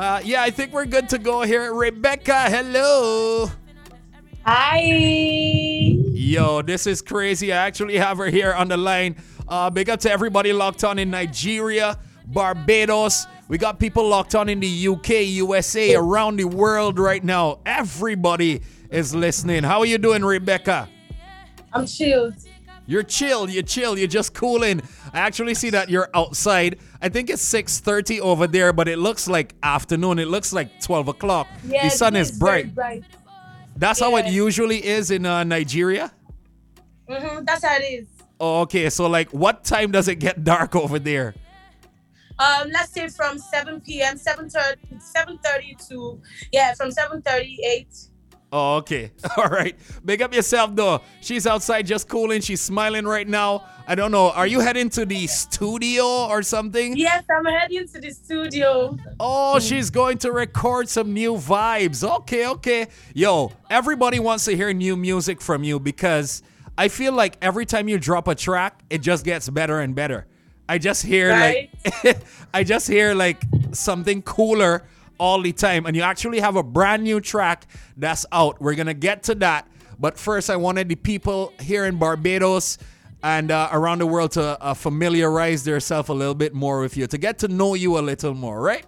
Uh, yeah, I think we're good to go here. Rebecca, hello. Hi. Yo, this is crazy. I actually have her here on the line. Uh, big up to everybody locked on in Nigeria, Barbados. We got people locked on in the UK, USA, around the world right now. Everybody is listening. How are you doing, Rebecca? I'm chilled. You're chill, you're chill, you're just cooling. I actually see that you're outside. I think it's 6:30 over there, but it looks like afternoon. It looks like 12 o'clock. Yeah, the sun is bright. bright. That's how it usually is in uh, Nigeria. hmm that's how it is. Oh, okay, so like, what time does it get dark over there? Um, let's say from 7 p.m., 7:30, 7:30 to yeah, from 7:38. Oh, okay. All right. Big up yourself, though. She's outside just cooling. She's smiling right now. I don't know. Are you heading to the studio or something? Yes, I'm heading to the studio. Oh, she's going to record some new vibes. Okay, okay. Yo, everybody wants to hear new music from you because I feel like every time you drop a track, it just gets better and better. I just hear like I just hear like something cooler all the time and you actually have a brand new track that's out. We're going to get to that. But first I wanted the people here in Barbados and uh, around the world to uh, familiarize themselves a little bit more with you, to get to know you a little more, right?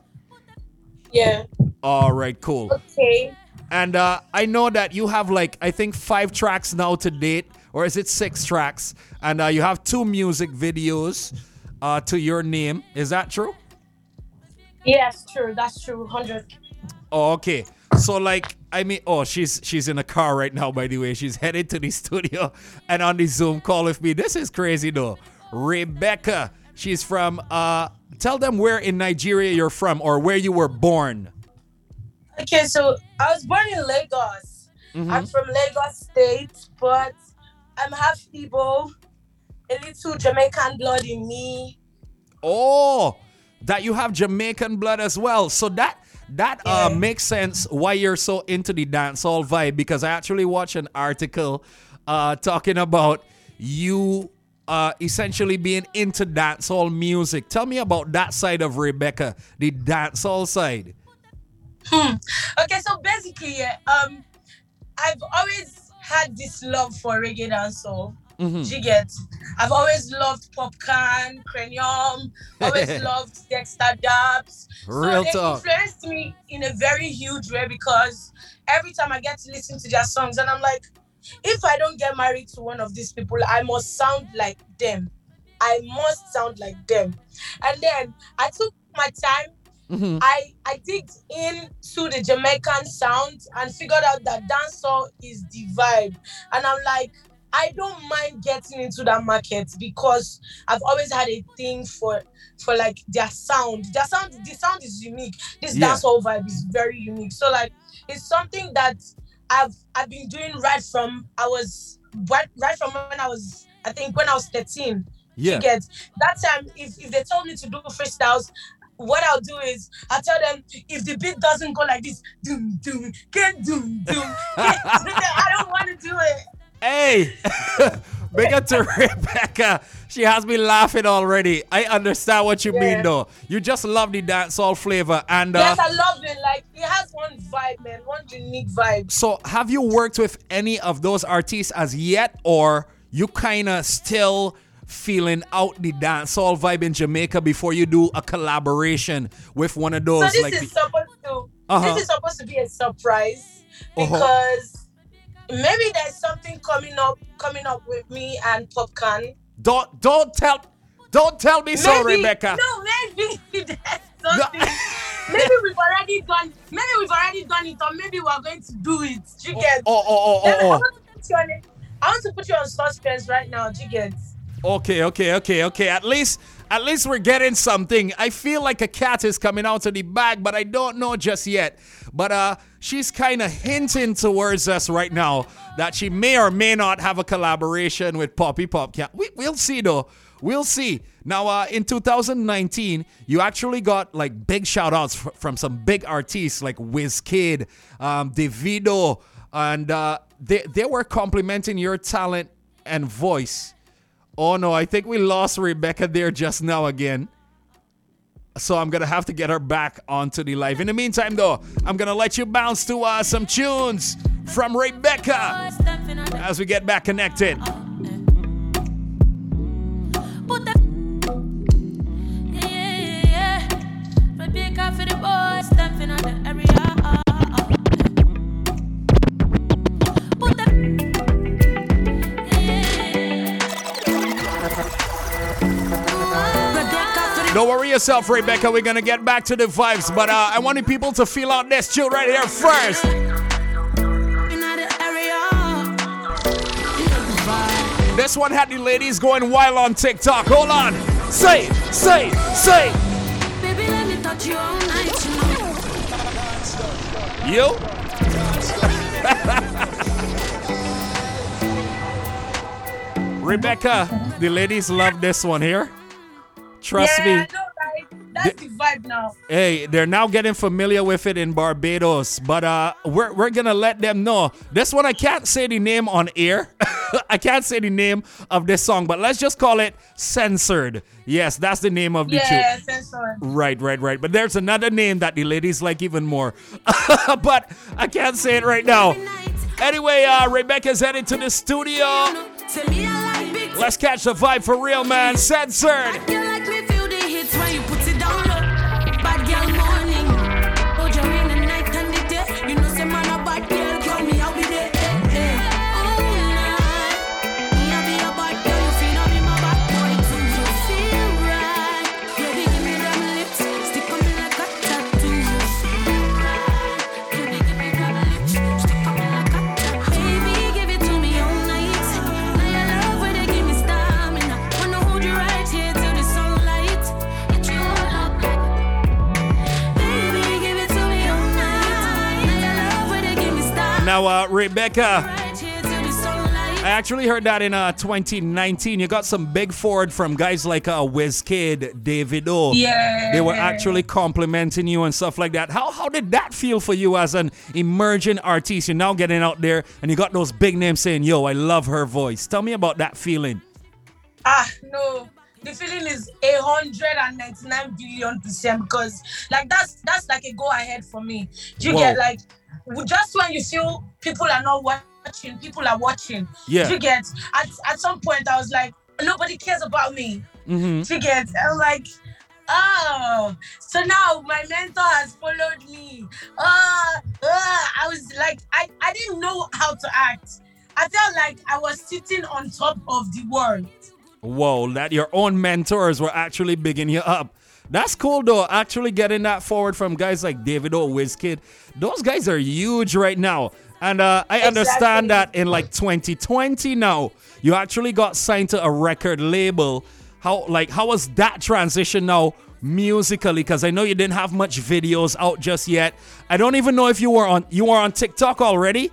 Yeah. All right, cool. Okay. And uh, I know that you have like I think five tracks now to date, or is it six tracks? And uh, you have two music videos uh, to your name. Is that true? Yes, true. That's true. Hundred. Oh, okay. So like I mean, oh, she's she's in a car right now. By the way, she's headed to the studio and on the Zoom call with me. This is crazy though. Rebecca, she's from. uh Tell them where in Nigeria you're from or where you were born. Okay, so I was born in Lagos. I'm from Lagos State, but I'm half Igbo, a little Jamaican blood in me. Oh, that you have Jamaican blood as well. So that that uh, makes sense why you're so into the dancehall vibe because I actually watched an article uh, talking about you uh, essentially being into dancehall music. Tell me about that side of Rebecca, the dancehall side. Hmm. Okay, so basically, yeah, um, I've always had this love for reggae dancehall. Mhm. Do you get? I've always loved Popcaan, Cranium, always loved Dexta Daps. Real so they talk. influenced me in a very huge way because every time I get to listen to their songs, and I'm like, if I don't get married to one of these people, I must sound like them. I must sound like them. And then I took my time Mhm. I I digged into the Jamaican sound and figured out that dancehall is the vibe. And I'm like, I don't mind getting into that market because I've always had a thing for for like their sound. Their sound, the sound is unique. This Yeah. dancehall vibe is very unique. So like, it's something that I've I've been doing right from I was right, right from when I was I think when I was 13 Yeah. you get that time if, if they told me to do freestyles what I'll do is I'll tell them if the beat doesn't go like this, doom doom, get doom doom. I don't want to do it. Hey, big up to Rebecca. She has me laughing already. I understand what you mean, though. You just love the dancehall flavor, and uh, yes, I love it. Like it has one vibe, man, one unique vibe. So, have you worked with any of those artists as yet, or you kind of still feeling out the dancehall vibe in Jamaica before you do a collaboration with one of those. So this like, is the- supposed to Uh-huh. this is supposed to be a surprise Uh-huh. Maybe there's something coming up coming up with me and Popcaan. don't don't tell don't tell me so, Rebecca. No, maybe there's something. maybe we've already done. Maybe we've already done it, or maybe we're going to do it. You get? Oh oh oh oh want to put you on. I want to put you on suspense right now. You get? oh. Okay okay okay okay. At least at least we're getting something. I feel like a cat is coming out of the bag, but I don't know just yet. But uh, she's kind of hinting towards us right now that she may or may not have a collaboration with Poppy Popcaan. We, we'll see though. We'll see. Now, uh, in 2019, you actually got like big shout outs fr- from some big artists like Wizkid, um, Davido, and uh, they, they were complimenting your talent and voice. Oh no, I think we lost Rebecca there just now again. So I'm gonna have to get her back onto the live. In the meantime, though, I'm gonna let you bounce to uh, some tunes from Rebecca as we get back connected. Don't worry yourself, Rebecca. We're gonna get back to the vibes, but uh, I wanted people to feel out this tune right here first. This one had the ladies going wild on TikTok. Hold on. Say, say, say. Baby, let me touch you all night. You? Rebecca, the ladies love this one here. Trust yeah, me. Know, That's the vibe now. Hey, they're now getting familiar with it in Barbados, but uh, we're we're gonna let them know. This one I can't say the name on air. I can't say the name of this song, but let's just call it censored. Yes, that's the name of the yeah, tune. censored. Right, right, right. But there's another name that the ladies like even more, but I can't say it right now. Anyway, uh, Rebecca's headed to the studio. Let's catch the vibe for real, man. Censored. Now, uh, Rebecca, I actually heard that in uh, 2019. You got some big forward from guys like uh, Wizkid, Davido. Yeah. They were actually complimenting you and stuff like that. How, how did that feel for you as an emerging artist? You're now getting out there and you got those big names saying, yo, I love her voice. Tell me about that feeling. Ah, no the feeling is a hundred and ninety nine billion percent because like that's that's like a go ahead for me. You Whoa. get like just when you feel people are not watching, people are watching. Yeah. You get at, at some point I was like, nobody cares about me. Mm-hmm. You get I'm like, oh, so now my mentor has followed me. Uh, uh, I was like, I, I didn't know how to act. I felt like I was sitting on top of the world. Whoa, that your own mentors were actually bigging you up. That's cool though. Actually getting that forward from guys like Davido Wizkid. Those guys are huge right now. And uh, I exactly. understand that in like 2020 now, you actually got signed to a record label. How like how was that transition now musically? Because I know you didn't have much videos out just yet. I don't even know if you were on you were on TikTok already.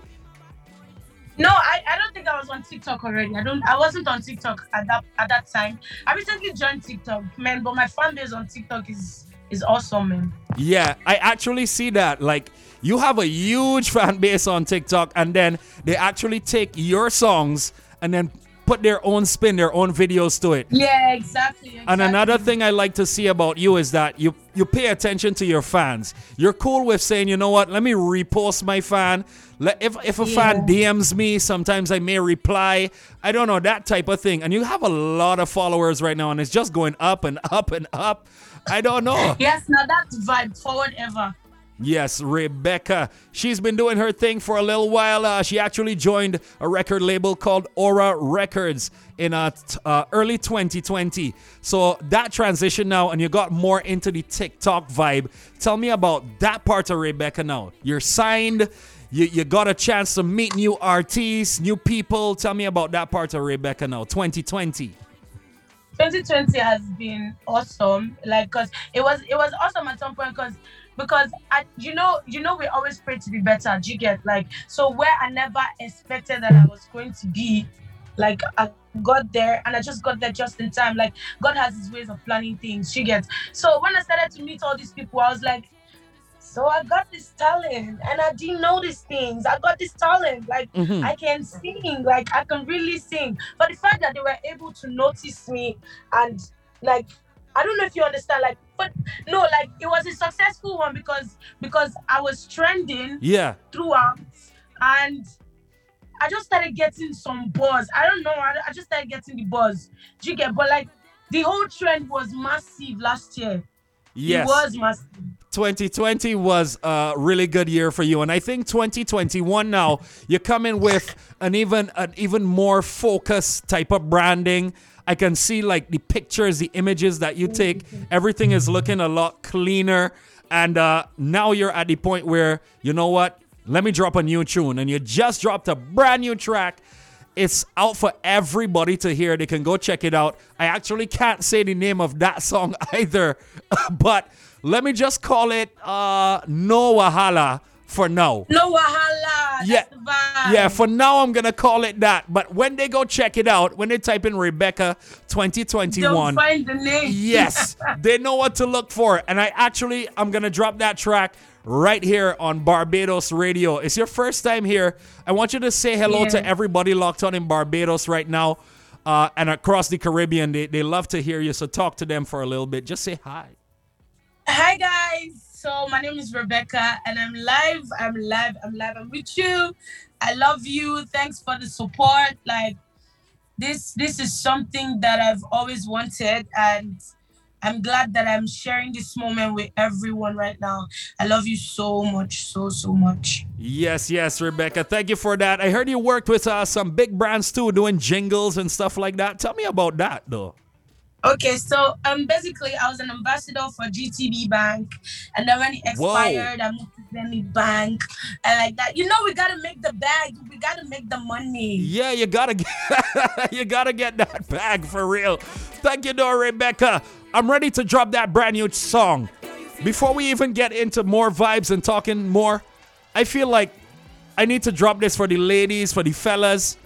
No, I, I don't think I was on TikTok already. I don't I wasn't on TikTok at that at that time. I recently joined TikTok, man, but my fan base on TikTok is is awesome, man. Yeah, I actually see that. Like you have a huge fan base on TikTok and then they actually take your songs and then put their own spin, their own videos to it. Yeah, exactly, exactly. And another thing I like to see about you is that you you pay attention to your fans. You're cool with saying, you know what, let me repost my fan. If if a yeah. fan DMs me, sometimes I may reply. I don't know that type of thing. And you have a lot of followers right now, and it's just going up and up and up. I don't know. yes, now that's vibe forward ever. Yes, Rebecca. She's been doing her thing for a little while. Uh, she actually joined a record label called Aura Records in uh, uh, early 2020. So that transition now, and you got more into the TikTok vibe. Tell me about that part of Rebecca now. You're signed. You, you got a chance to meet new artists, new people. Tell me about that part of Rebecca now, 2020. 2020 has been awesome like because it was it was awesome at some point because because I, you know, you know, we always pray to be better. Do you get like so where I never expected that I was going to be, like I got there and I just got there just in time. Like God has His ways of planning things. She gets so when I started to meet all these people, I was like. So I got this talent and I didn't know these things. I got this talent. Like mm-hmm. I can sing, like I can really sing. But the fact that they were able to notice me and like I don't know if you understand, like but no, like it was a successful one because because I was trending Yeah. throughout, and I just started getting some buzz. I don't know. I, I just started getting the buzz. Do you get? But like the whole trend was massive last year. Yes. It was massive. 2020 was a really good year for you and i think 2021 now you're coming with an even an even more focused type of branding i can see like the pictures the images that you take. Everything is looking a lot cleaner. And uh, now you're at the point where you know what? Let me drop a new tune. And you just dropped a brand new track. It's out for everybody to hear. They can go check it out. I actually can't say the name of that song either, but let me just call it uh, No Wahala for now. No wahala. Yeah. Yeah, for now I'm gonna call it that. But when they go check it out, when they type in Rebecca 2021, Don't find the name. yes, they know what to look for. And I actually I'm gonna drop that track right here on Barbados Radio. It's your first time here. I want you to say hello to everybody locked on in Barbados right now. Uh, and across the Caribbean, they, they love to hear you. So talk to them for a little bit. Just say hi. Hi guys. So my name is Rebecca and I'm live. I'm live. I'm live. I'm with you. I love you. Thanks for the support. Like this this is something that I've always wanted and I'm glad that I'm sharing this moment with everyone right now. I love you so much, so so much. Yes, yes, Rebecca. Thank you for that. I heard you worked with uh, some big brands too, doing jingles and stuff like that. Tell me about that, though. Okay, so um basically I was an ambassador for GTB Bank and then when it Whoa. expired I moved to Zenith Bank and like that. You know we gotta make the bag, we gotta make the money. Yeah, you gotta get, you gotta get that bag for real. Thank you, though, Rebecca. I'm ready to drop that brand new song. Before we even get into more vibes and talking more, I feel like I need to drop this for the ladies, for the fellas,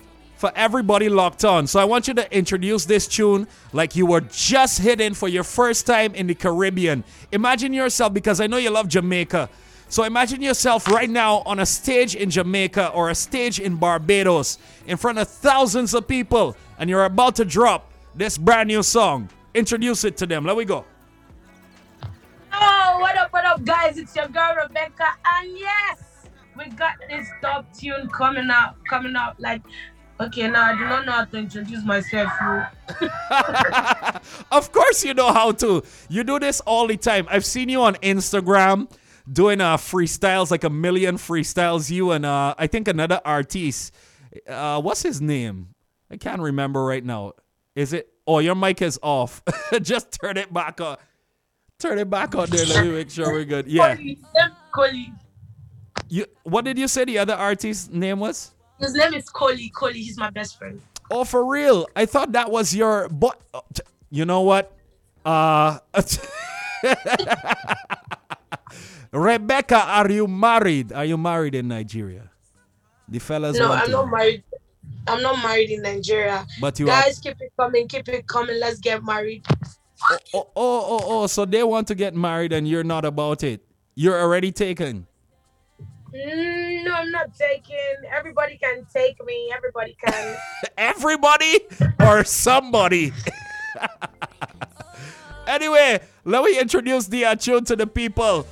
for everybody locked on. So I want you to introduce this tune like you were just hitting for your first time in the Caribbean. Imagine yourself, because I know you love Jamaica. So imagine yourself right now on a stage in Jamaica or a stage in Barbados in front of thousands of people, and you're about to drop this brand new song. Introduce it to them. Let we go. Oh, what up, what up, guys? It's your girl Rebecca, and yes, we got this dope tune coming out, coming out. Like, okay, now I do not know how to introduce myself. You. of course you know how to. You do this all the time. I've seen you on Instagram doing uh freestyles, like a million freestyles. You and uh I think another artist. Uh what's his name? I can't remember right now. Is it oh your mic is off. Just turn it back on. Turn it back on there. Let me make sure we're good. Yeah. Coley, name Coley. You what did you say the other artist's name was? His name is Coley. Coley, he's my best friend. Oh, for real? I thought that was your. But you know what? Uh, Rebecca, are you married? Are you married in Nigeria? The fellas. No, I'm to not married. I'm not married in Nigeria. But you are. Guys, keep it coming, keep it coming. Let's get married. Oh, oh, oh, oh. So they want to get married and you're not about it. You're already taken. Mm, no, I'm not taking. Everybody can take me. Everybody can. Everybody or somebody. anyway, let me introduce the uh, tune to the people.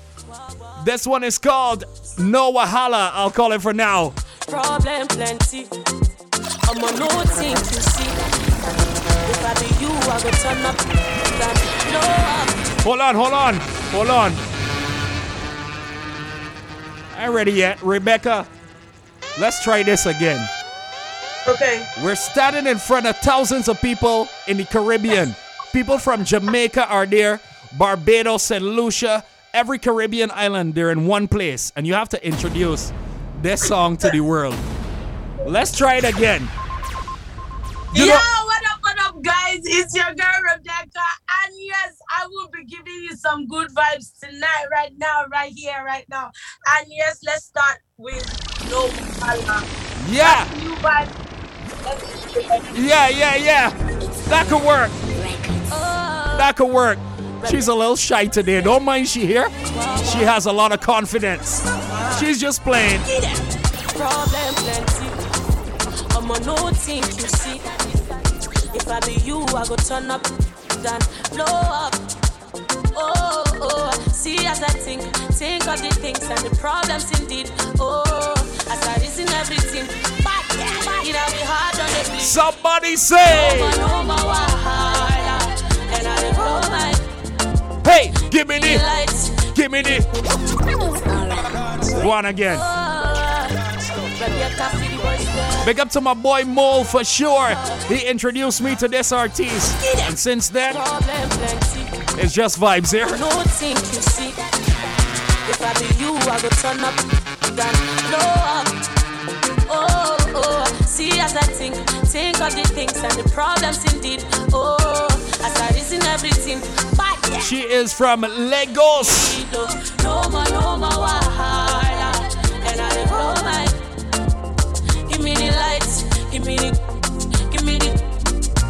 This one is called No Wahala. I'll call it for now. Problem plenty. I'm on no thing to see. If I be you, I go turn up. Then blow up. Hold on, hold on, hold on. I ready yet. Rebecca, let's try this again. okay. We're standing in front of thousands of people in the Caribbean. People from Jamaica are there, Barbados, St. Lucia, every Caribbean island, they're in one place. And you have to introduce this song to the world. Let's try it again. You Yo, It's your girl Rebecca, and yes, I will be giving you some good vibes tonight, right now, right here, right now. And yes, let's start with no Wahala. Yeah, New vibe. Let's do it. yeah, yeah, yeah. That could work. That could work. She's a little shy today. Don't mind she here. She has a lot of confidence. She's just playing. Problem plenty. I'm on no thing to see. If I be you, I go turn up. Then blow up. Oh, oh, see as I think, think of the things and the problems indeed. Oh, as I listen everything, but yeah, it have be hard on the beat. Somebody say, No more wahala, and I dey my hey, give me the, lights. give me the. One again. Oh, Big up to my boy Mole for sure. He introduced me to this artist. And since then, it's just vibes here. No think you see. If I be you, I go turn up, then blow up. Oh, oh, see as I think, think of the things and the problems indeed. Oh, as I everything, but yeah. She is from Lagos. No more, no more wahala, and I give me the, give me the,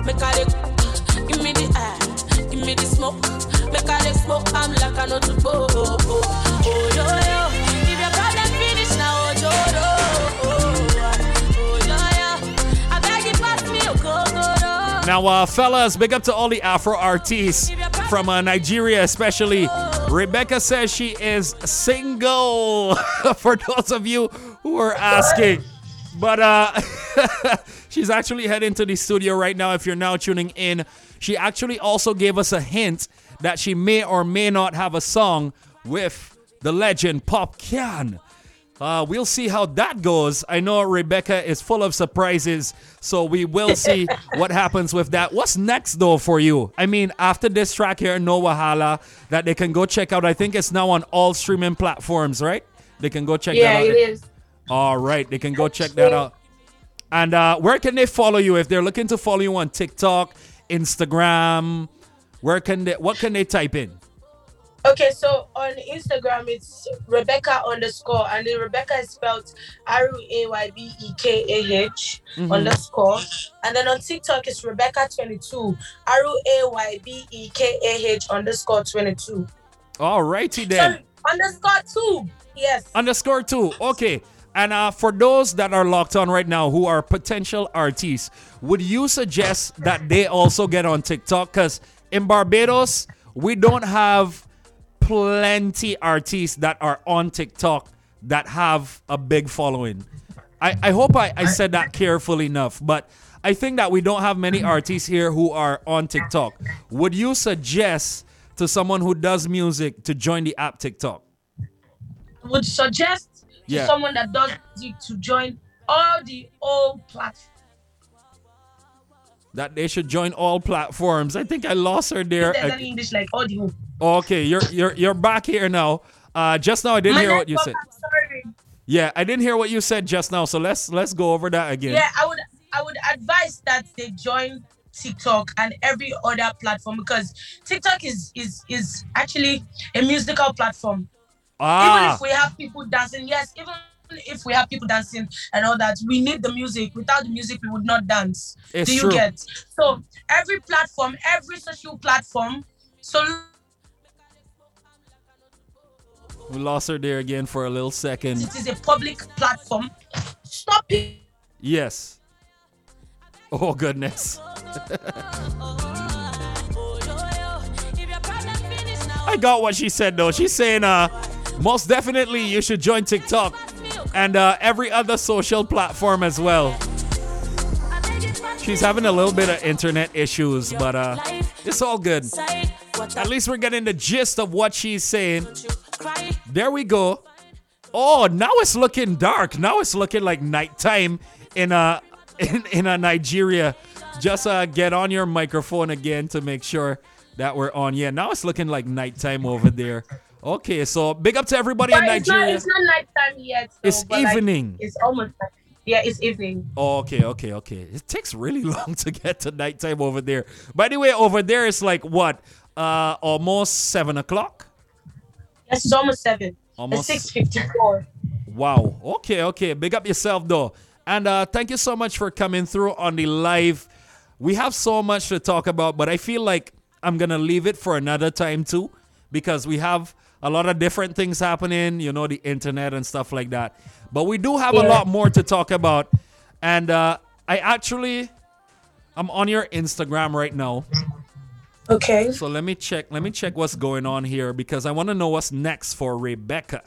make dey, give me the air, give me the smoke, make dey smoke. I'm like I know to go. Oh, oh, oh, yo, yo. If your problem finish now, oh, yo, yo. Oh, oh. Now, uh, fellas, big up to all the Afro artists from uh, Nigeria, especially. Rebecca says she is single, for those of you who are asking. But uh, she's actually heading to the studio right now. If you're now tuning in, she actually also gave us a hint that she may or may not have a song with the legend Popcaan. Uh, we'll see how that goes. I know Rebecca is full of surprises, so we will see what happens with that. What's next, though, for you? I mean, after this track here, No Wahala, that they can go check out. I think it's now on all streaming platforms, right? They can go check Yeah, that out. it is. All right, they can go check that out. And uh, where can they follow you if they're looking to follow you on TikTok, Instagram? Where can they? What can they type in? Okay, so on Instagram it's Rebecca underscore, and then Rebecca is spelled R A Y B E K A H Mm-hmm. underscore, and then on TikTok it's Rebecca twenty two R A Y B E K A H underscore twenty two. All righty then. Sorry, underscore two. Yes. underscore two. Okay. And uh, for those that are locked on right now who are potential artists, would you suggest that they also get on TikTok? Because in Barbados, we don't have plenty artists that are on TikTok that have a big following. I, I hope I, I said that carefully enough, but I think that we don't have many artists here who are on TikTok. Would you suggest to someone who does music to join the app TikTok? Would suggest Yeah. to someone that does music to join all the old platforms. that they should join all platforms. I think I lost her there. There's any English like audio. Okay, you're you're you're back here now. Uh, just now I didn't My hear what you said. I'm sorry. Yeah, I didn't hear what you said just now. So let's let's go over that again. Yeah, I would I would advise that they join TikTok and every other platform because TikTok is is is actually a musical platform. Even Ah, if we have people dancing, yes, even if we have people dancing and all that, we need the music. Without the music, we would not dance. It's Do you true. get? So every platform, every social platform, so we lost her there again for a little second. it is a public platform. Stop it. Yes. Oh goodness. I got what she said though. She's saying uh most definitely you should join TikTok and uh, every other social platform as well. She's having a little bit of internet issues, but uh it's all good. At least we're getting the gist of what she's saying. There we go. Oh, now it's looking dark. Now it's looking like nighttime in a in, in a Nigeria. Just uh, get on your microphone again to make sure that we're on. Yeah, now it's looking like nighttime over there. Okay, so big up to everybody in But it's not, Nigeria. it's not nighttime yet. though, It's but, like, evening. it's almost yeah, it's evening. Oh, okay, okay, okay. It takes really long to get to nighttime over there. By the way, over there it's like what? Uh, almost seven o'clock. Yes, it's almost seven. Almost- six fifty four. Wow. Okay, okay. Big up yourself though. And uh thank you so much for coming through on the live. We have so much to talk about, but I feel like I'm gonna leave it for another time too, because we have a lot of different things happening, you know, the internet and stuff like that. But we do have a lot more to talk about. And uh I actually I'm on your Instagram right now. Okay. So let me check. Let me check what's going on here because I want to know what's next for Rebecca.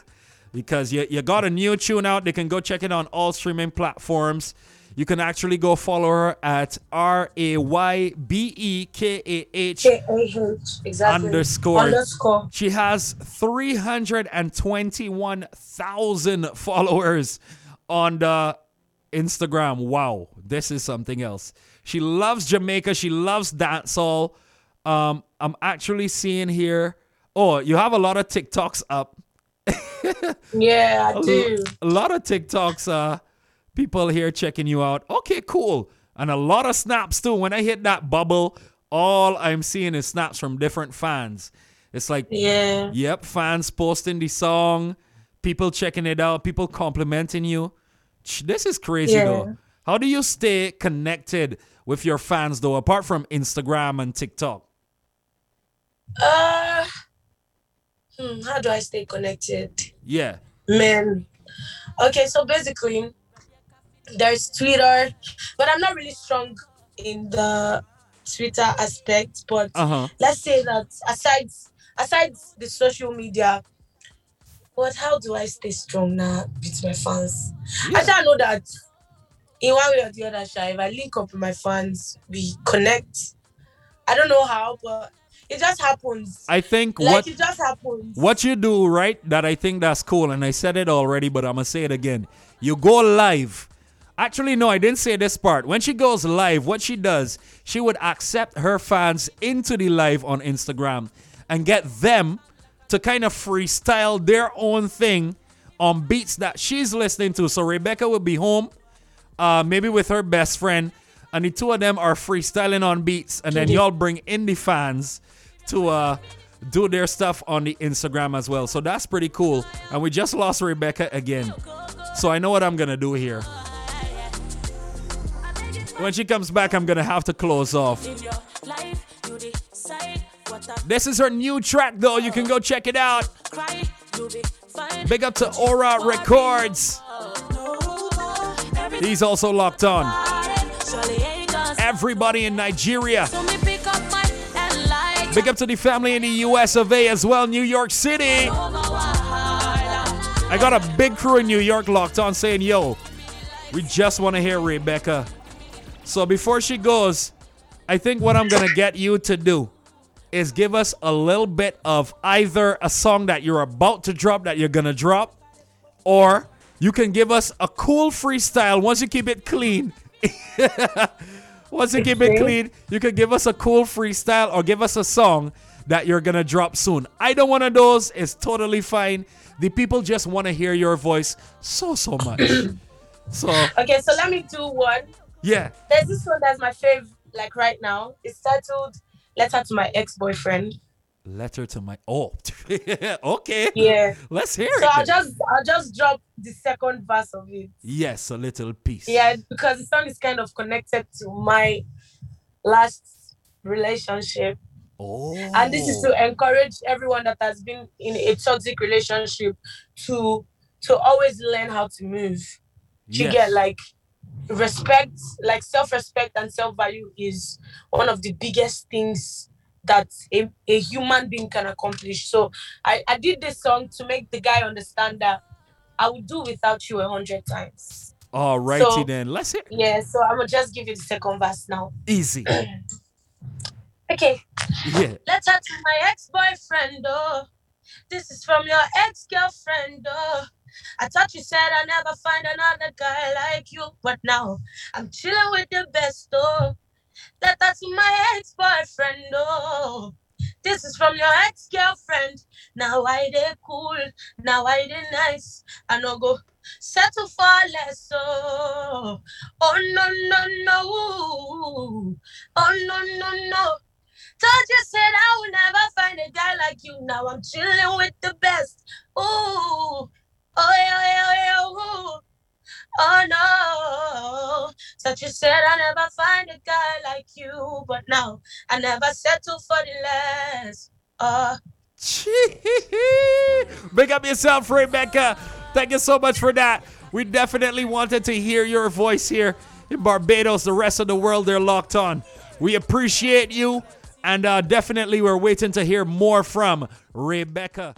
Because you, you got a new tune out. They can go check it on all streaming platforms. You can actually go follow her at R A Y B E K A H K A H exactly. underscore. Underscore. She has 321,000 followers on the Instagram. Wow, this is something else. She loves Jamaica. She loves dancehall. Um, I'm actually seeing here. Oh, you have a lot of TikToks up. Yeah, I do. A lot of TikToks. Uh, people here checking you out. Okay, cool. And a lot of snaps too. When I hit that bubble, all I'm seeing is snaps from different fans. It's like Yeah. Yep, fans posting the song, people checking it out, people complimenting you. This is crazy Yeah. though. How do you stay connected with your fans though, apart from Instagram and TikTok? Uh, hmm, how do I stay connected? Yeah. Man. Okay, so basically, there's Twitter, but I'm not really strong in the Twitter aspect. But Uh huh. let's say that aside aside the social media, but how do I stay strong now with my fans? I Yeah. don't know that in one way or the other, Sha, if I link up with my fans, we connect. I don't know how, but it just happens. I think like what it just happens. what you do right that I think that's cool, and I said it already, but I'm gonna say it again. You go live. Actually, no, I didn't say this part. When she goes live, what she does, she would accept her fans into the live on Instagram and get them to kind of freestyle their own thing on beats that she's listening to. So Rebecca will be home, uh, maybe with her best friend, and the two of them are freestyling on beats, and then y'all bring in the fans to uh, do their stuff on the Instagram as well. So that's pretty cool. And we just lost Rebecca again. So I know what I'm gonna do here. When she comes back, I'm gonna have to close off. Live your life, you decide what I This is her new track though. You can go check it out. cry, you'll be fine. Big up to Aura Records. He's also locked on. surely ain't gonna Everybody in Nigeria. So me pick up my and light Big up to the family in the US of A as well, New York City. I got a big crew in New York locked on saying, yo, we just want to hear Rebecca. So before she goes, I think what I'm going to get you to do is give us a little bit of either a song that you're about to drop that you're going to drop, or you can give us a cool freestyle once you keep it clean. once you keep it clean, you can give us a cool freestyle or give us a song that you're going to drop soon. Either one of those is totally fine. The people just want to hear your voice so, so much. so, Okay, so let me do one. Yeah. There's this one that's my favorite, like right now. It's titled Letter to My Ex-Boyfriend. Letter to my. Oh, okay. Yeah. Let's hear So it. So I'll then. just I'll just drop the second verse of it. Yes, a little piece. Yeah, because the song is kind of connected to my last relationship. Oh. And this is to encourage everyone that has been in a toxic relationship to to always learn how to move. You Yes. get like respect, like self-respect and self-value is one of the biggest things that a, a human being can accomplish. So I, I did this song to make the guy understand that I would do without you a hundred times. All righty So- then. Let's hear. Yeah, so I'm gonna just give you the second verse now. Easy. Okay. Yeah. Letter to my ex-boyfriend, oh. This is from your ex-girlfriend, oh. I thought you said I'd never find another guy like you, but now I'm chilling with the best, oh. Letter to my ex-boyfriend, oh. This is from your ex-girlfriend. Now I they cool, now I they nice. I no go settle for less, oh. Oh no no no, oh no no no. Thought you said I would never find a guy like you. Now I'm chilling with the best. Ooh, oh yeah, yeah, yeah. Oh no. Thought you said I never find a guy like you, but now I never settle for the less. Uh, Big up yourself, Rebecca. Thank you so much for that. We definitely wanted to hear your voice here in Barbados. The rest of the world, they're locked on. We appreciate you. And uh, definitely, we're waiting to hear more from Rebecca.